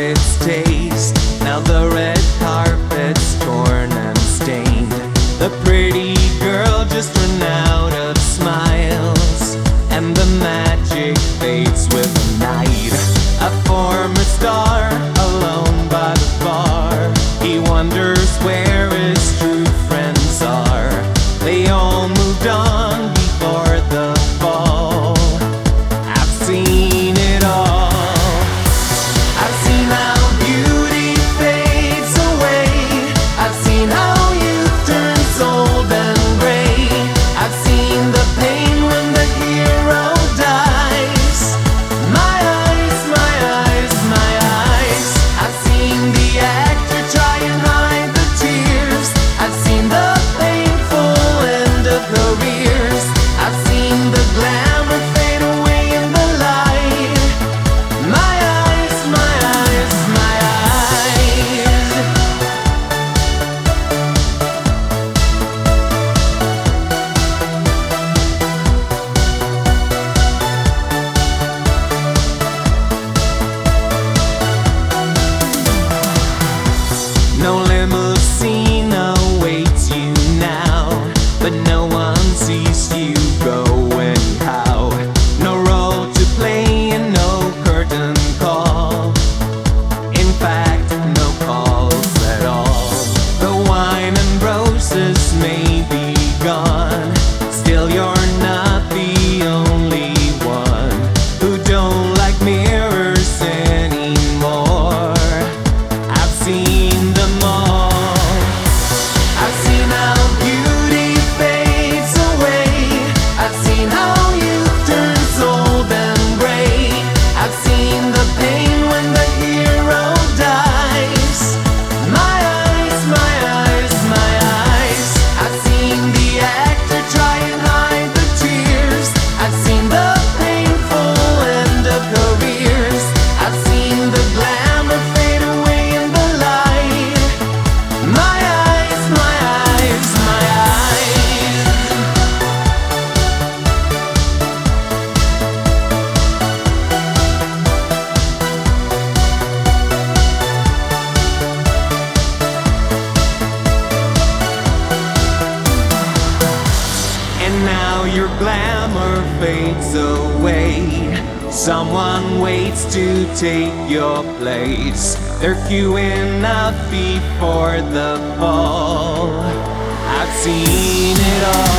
it's taken. your glamour fades away. Someone waits to take your place. They're queuing up before the fall. I've seen it all.